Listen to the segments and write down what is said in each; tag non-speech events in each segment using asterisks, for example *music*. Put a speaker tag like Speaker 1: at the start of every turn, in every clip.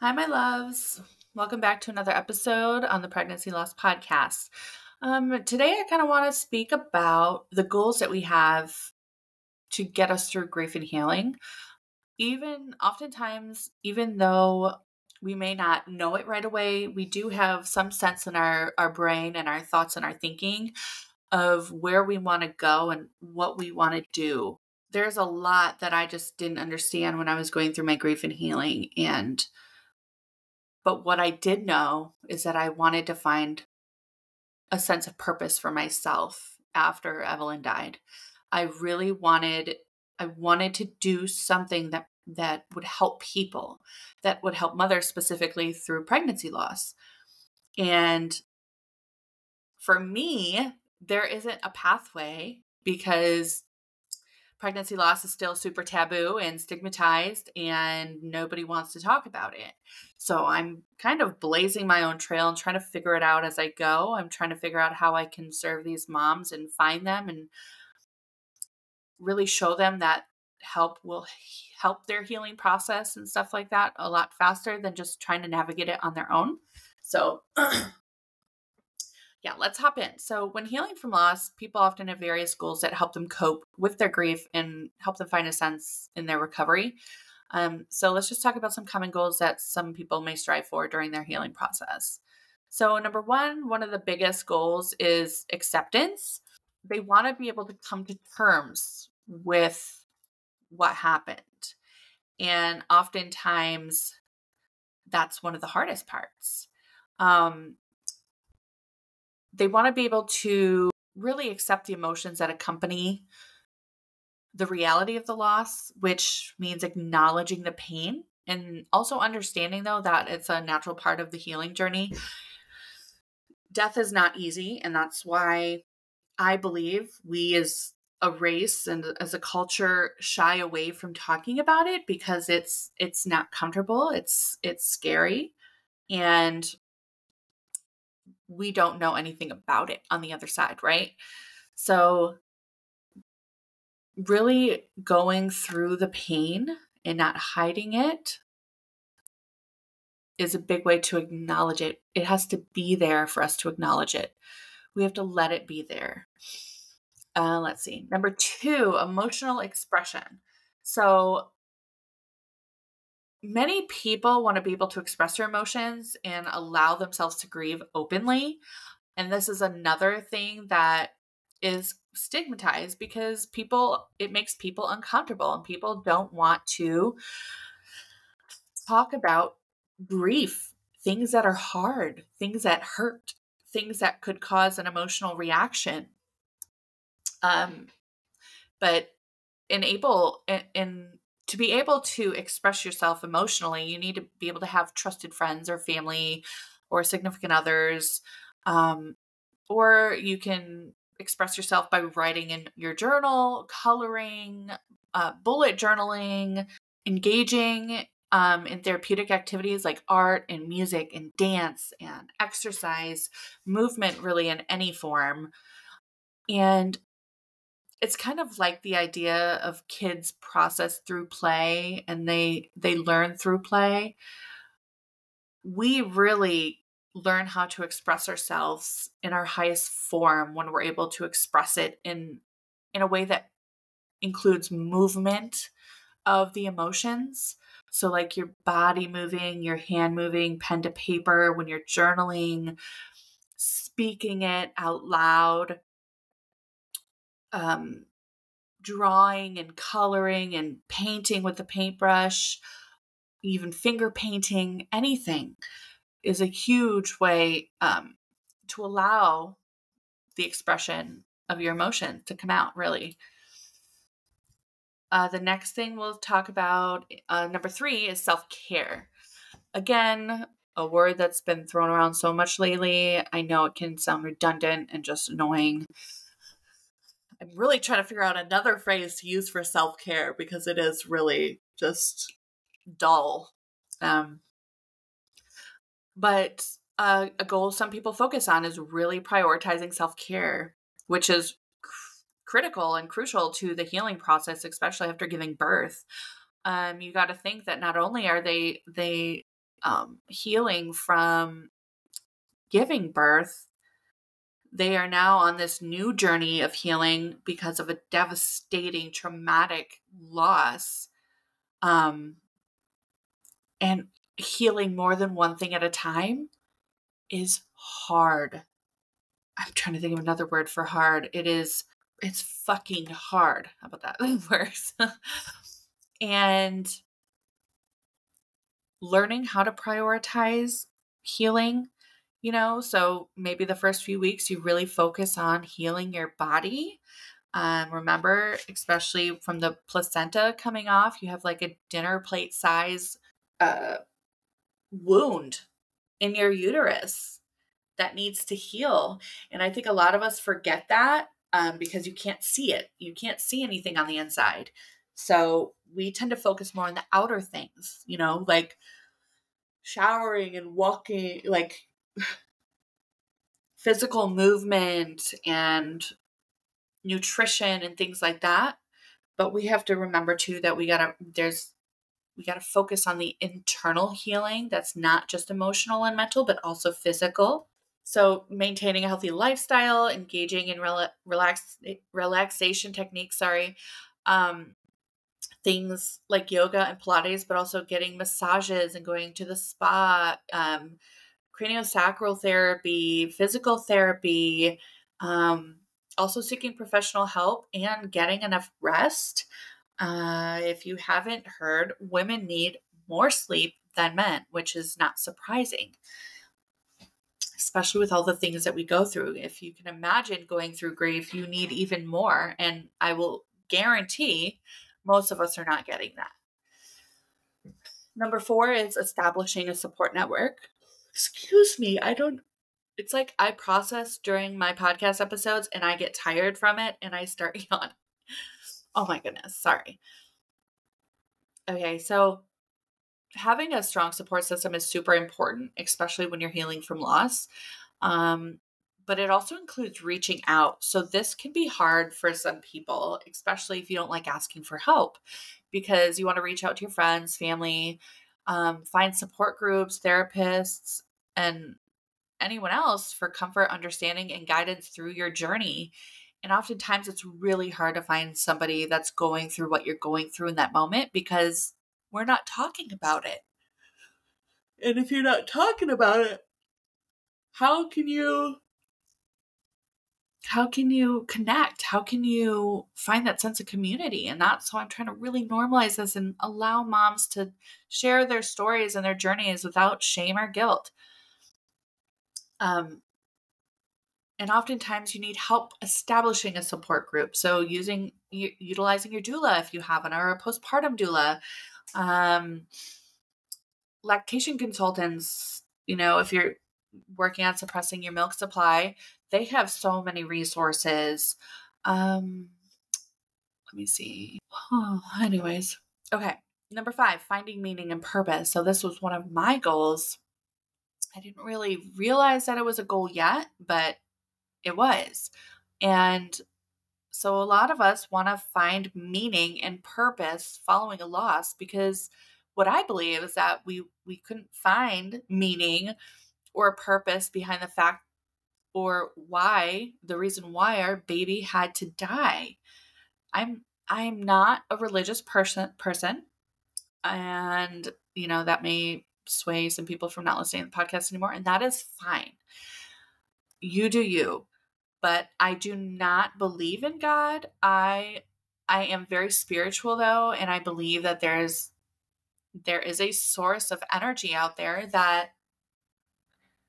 Speaker 1: Hi, my loves. Welcome back to another episode on the Pregnancy Loss Podcast. Um, today, I kind of want to speak about the goals that we have to get us through grief and healing. Even oftentimes, even though we may not know it right away, we do have some sense in our, our brain and our thoughts and our thinking of where we want to go and what we want to do. There's a lot that I just didn't understand when I was going through my grief and healing. And but what I did know is that I wanted to find a sense of purpose for myself after Evelyn died. I really wanted I wanted to do something that that would help people, that would help mothers specifically through pregnancy loss. And for me, there isn't a pathway because pregnancy loss is still super taboo and stigmatized and nobody wants to talk about it. So I'm kind of blazing my own trail and trying to figure it out as I go. I'm trying to figure out how I can serve these moms and find them and really show them that help will help their healing process and stuff like that a lot faster than just trying to navigate it on their own. So *clears throat* yeah, let's hop in. So, when healing from loss, people often have various goals that help them cope with their grief and help them find a sense in their recovery. Um, so, let's just talk about some common goals that some people may strive for during their healing process. So, number one, one of the biggest goals is acceptance. They want to be able to come to terms with what happened. And oftentimes, that's one of the hardest parts. Um, they want to be able to really accept the emotions that accompany the reality of the loss, which means acknowledging the pain and also understanding, though, that it's a natural part of the healing journey. Death is not easy, and that's why I believe we as a race and as a culture shy away from talking about it because it's it's not comfortable it's it's scary and we don't know anything about it on the other side, right? So, really going through the pain and not hiding it is a big way to acknowledge it. It has to be there for us to acknowledge it. We have to let it be there. Uh, let's see. Number two, emotional expression. So, many people want to be able to express their emotions and allow themselves to grieve openly. And this is another thing that is stigmatized because people, it makes people uncomfortable and people don't want to talk about grief, things that are hard, things that hurt, things that could cause an emotional reaction. Um, but enable in, in to be able to express yourself emotionally, you need to be able to have trusted friends or family or significant others. Um, or you can express yourself by writing in your journal, coloring, uh, bullet journaling, engaging um, in therapeutic activities like art and music and dance and exercise, movement, really in any form. And it's kind of like the idea of kids process through play and they they learn through play. We really learn how to express ourselves in our highest form when we're able to express it in in a way that includes movement of the emotions. So like your body moving your hand moving pen to paper when you're journaling speaking it out loud um, drawing and coloring and painting with the paintbrush, even finger painting, anything is a huge way um, to allow the expression of your emotion to come out, really. Uh, the next thing we'll talk about, uh, number three, is self care. Again, a word that's been thrown around so much lately. I know it can sound redundant and just annoying. I'm really trying to figure out another phrase to use for self care because it is really just dull. Um, but uh, a goal some people focus on is really prioritizing self care, which is cr- critical and crucial to the healing process, especially after giving birth. Um, you got to think that not only are they they um, healing from giving birth, they are now on this new journey of healing because of a devastating, traumatic loss. Um, and healing more than one thing at a time is hard. I'm trying to think of another word for hard. It is, it's fucking hard. How about that? *laughs* Works. and learning how to prioritize healing, you know, so maybe the first few weeks you really focus on healing your body. Um, remember, especially from the placenta coming off, you have like a dinner plate size uh, wound in your uterus that needs to heal. And I think a lot of us forget that um, because you can't see it. You can't see anything on the inside. So we tend to focus more on the outer things, you know, like showering and walking, like physical movement and nutrition and things like that. But we have to remember too that we gotta, there's, we gotta focus on the internal healing that's not just emotional and mental, but also physical. So, maintaining a healthy lifestyle, engaging in rela- relax relaxation techniques, sorry, um, things like yoga and Pilates, but also getting massages and going to the spa, um, craniosacral therapy, physical therapy, um, also seeking professional help and getting enough rest. Uh, if you haven't heard, women need more sleep than men, which is not surprising especially with all the things that we go through. If you can imagine going through grief, you need even more. And I will guarantee most of us are not getting that. Number four is establishing a support network. Excuse me, I don't. It's like I process during my podcast episodes and I get tired from it and I start *laughs* yawning. Oh my goodness, sorry. Okay, so having a strong support system is super important, especially when you're healing from loss. Um, but it also includes reaching out. So this can be hard for some people, especially if you don't like asking for help, because you want to reach out to your friends, family, um, find support groups, therapists, and anyone else for comfort, understanding, and guidance through your journey. And oftentimes it's really hard to find somebody that's going through what you're going through in that moment because we're not talking about it. And if you're not talking about it, how can you how can you connect? How can you find that sense of community? And that's why I'm trying to really normalize this and allow moms to share their stories and their journeys without shame or guilt. Um, and oftentimes you need help establishing a support group. So using utilizing your doula if you have one, or a postpartum doula, um, lactation consultants, you know, if you're working on suppressing your milk supply, they have so many resources. Um, let me see. Oh, *sighs* anyways, okay. Number five, finding meaning and purpose. So, this was one of my goals. I didn't really realize that it was a goal yet, but it was. And so a lot of us want to find meaning and purpose following a loss because what I believe is that we we couldn't find meaning or purpose behind the fact or why the reason why our baby had to die. I'm I'm not a religious person person and you know that may sway some people from not listening to the podcast anymore and that is fine. You do you but I do not believe in God. I I am very spiritual though, and I believe that there's there is a source of energy out there that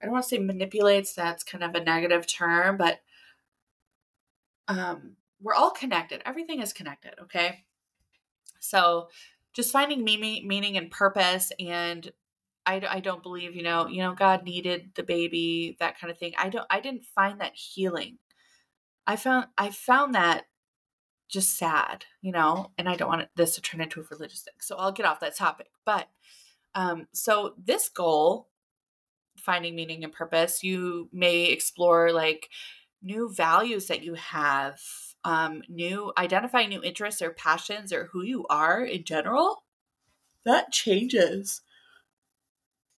Speaker 1: I don't want to say manipulates, that's kind of a negative term, but um we're all connected. Everything is connected, okay? So just finding meaning, meaning and purpose and I, I don't believe you know you know god needed the baby that kind of thing. I don't i didn't find that healing. I found i found that just sad you know and i don't want this to turn into a religious thing so i'll get off that topic but um so this goal finding meaning and purpose you may explore like new values that you have um new identifying new interests or passions or who you are in general. That changes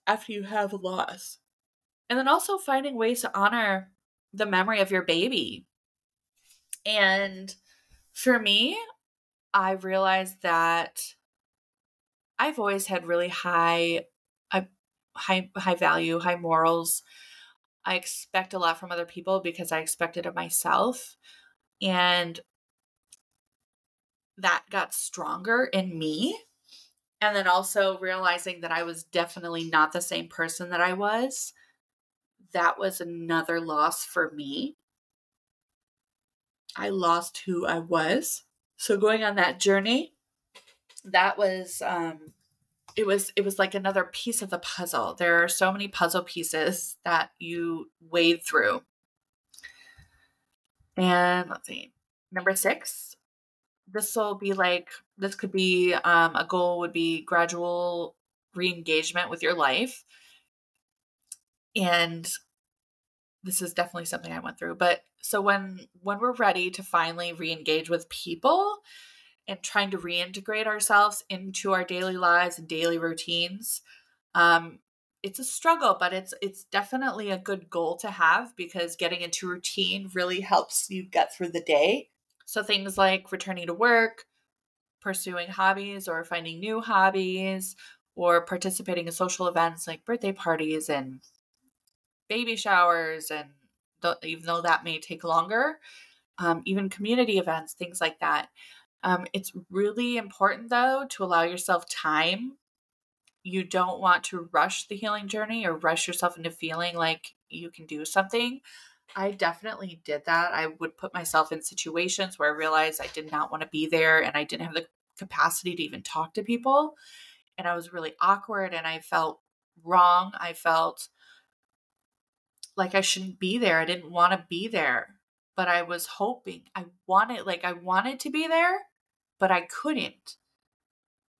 Speaker 1: after you have a loss. And then also finding ways to honor the memory of your baby. And for me, I realized that I've always had really high, uh, high, high value, high morals. I expect a lot from other people because I expect it of myself. And that got stronger in me. And then also realizing that I was definitely not the same person that I was. That was another loss for me. I lost who I was. So going on that journey, that was um it was it was like another piece of the puzzle. There are so many puzzle pieces that you wade through. And let's see. Number 6, this will be like this could be um, a goal would be gradual re-engagement with your life. And this is definitely something i went through but so when when we're ready to finally re-engage with people and trying to reintegrate ourselves into our daily lives and daily routines um, it's a struggle but it's it's definitely a good goal to have because getting into routine really helps you get through the day so things like returning to work, pursuing hobbies or finding new hobbies, or participating in social events like birthday parties and baby showers, and th- even though that may take longer, um, even community events, things like that. Um, it's really important though to allow yourself time. You don't want to rush the healing journey or rush yourself into feeling like you can do something. I definitely did that. I would put myself in situations where I realized I did not want to be there and I didn't have the capacity to even talk to people. And I was really awkward and I felt wrong. I felt like I shouldn't be there. I didn't want to be there, but I was hoping. I wanted like I wanted to be there, but I couldn't.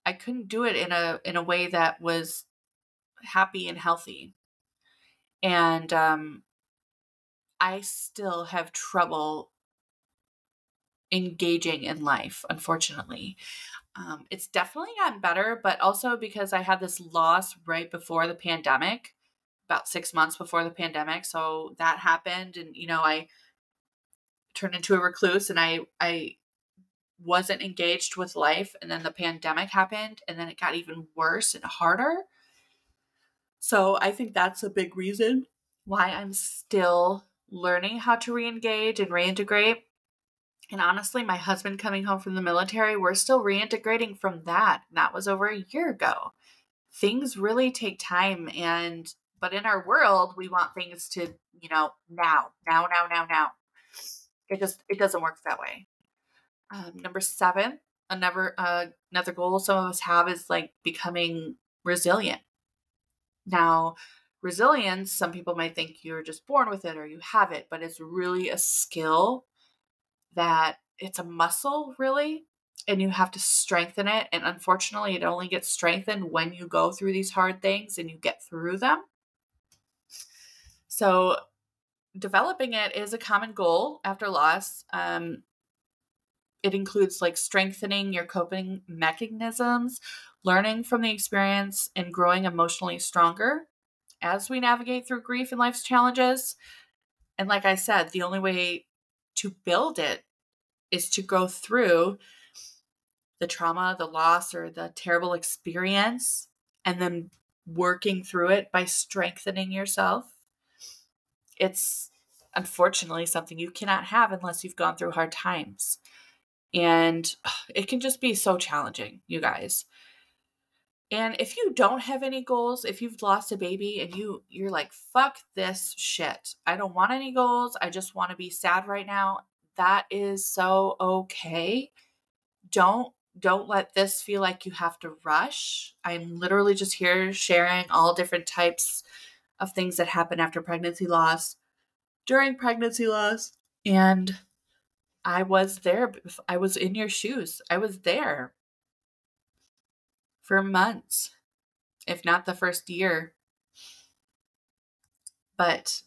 Speaker 1: I couldn't do it in a in a way that was happy and healthy. And um I still have trouble engaging in life, unfortunately. Um, it's definitely gotten better, but also because I had this loss right before the pandemic, about six months before the pandemic. So that happened, and you know, I turned into a recluse, and I I wasn't engaged with life, and then the pandemic happened, and then it got even worse and harder. So I think that's a big reason why I'm still learning how to re-engage and reintegrate. And honestly, my husband coming home from the military, we're still reintegrating from that. That was over a year ago. Things really take time and but in our world, we want things to, you know, now, now, now, now, now. It just it doesn't work that way. Um, number seven, another uh, another goal some of us have is like becoming resilient. Now, resilience, some people might think you're just born with it or you have it, but it's really a skill that it's a muscle, really, and you have to strengthen it. And unfortunately, it only gets strengthened when you go through these hard things and you get through them. So, developing it is a common goal after loss. Um, it includes like strengthening your coping mechanisms, learning from the experience, and growing emotionally stronger as we navigate through grief and life's challenges. And like I said, the only way to build it is to go through the trauma, the loss, or the terrible experience, and then working through it by strengthening yourself. It's unfortunately something you cannot have unless you've gone through hard times. And it can just be so challenging, you guys. And if you don't have any goals, if you've lost a baby and you you're like fuck this shit. I don't want any goals. I just want to be sad right now. That is so okay. Don't don't let this feel like you have to rush. I'm literally just here sharing all different types of things that happen after pregnancy loss, during pregnancy loss, and I was there. I was in your shoes. I was there for months, if not the first year. But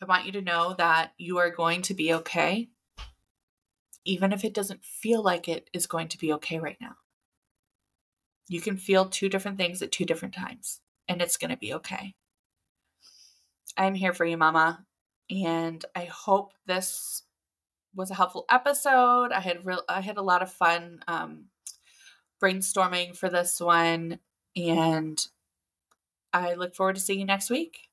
Speaker 1: I want you to know that you are going to be okay, even if it doesn't feel like it is going to be okay right now. You can feel two different things at two different times, and it's going to be okay. I'm here for you, Mama. And I hope this was a helpful episode. I had real, I had a lot of fun um, brainstorming for this one. And I look forward to seeing you next week.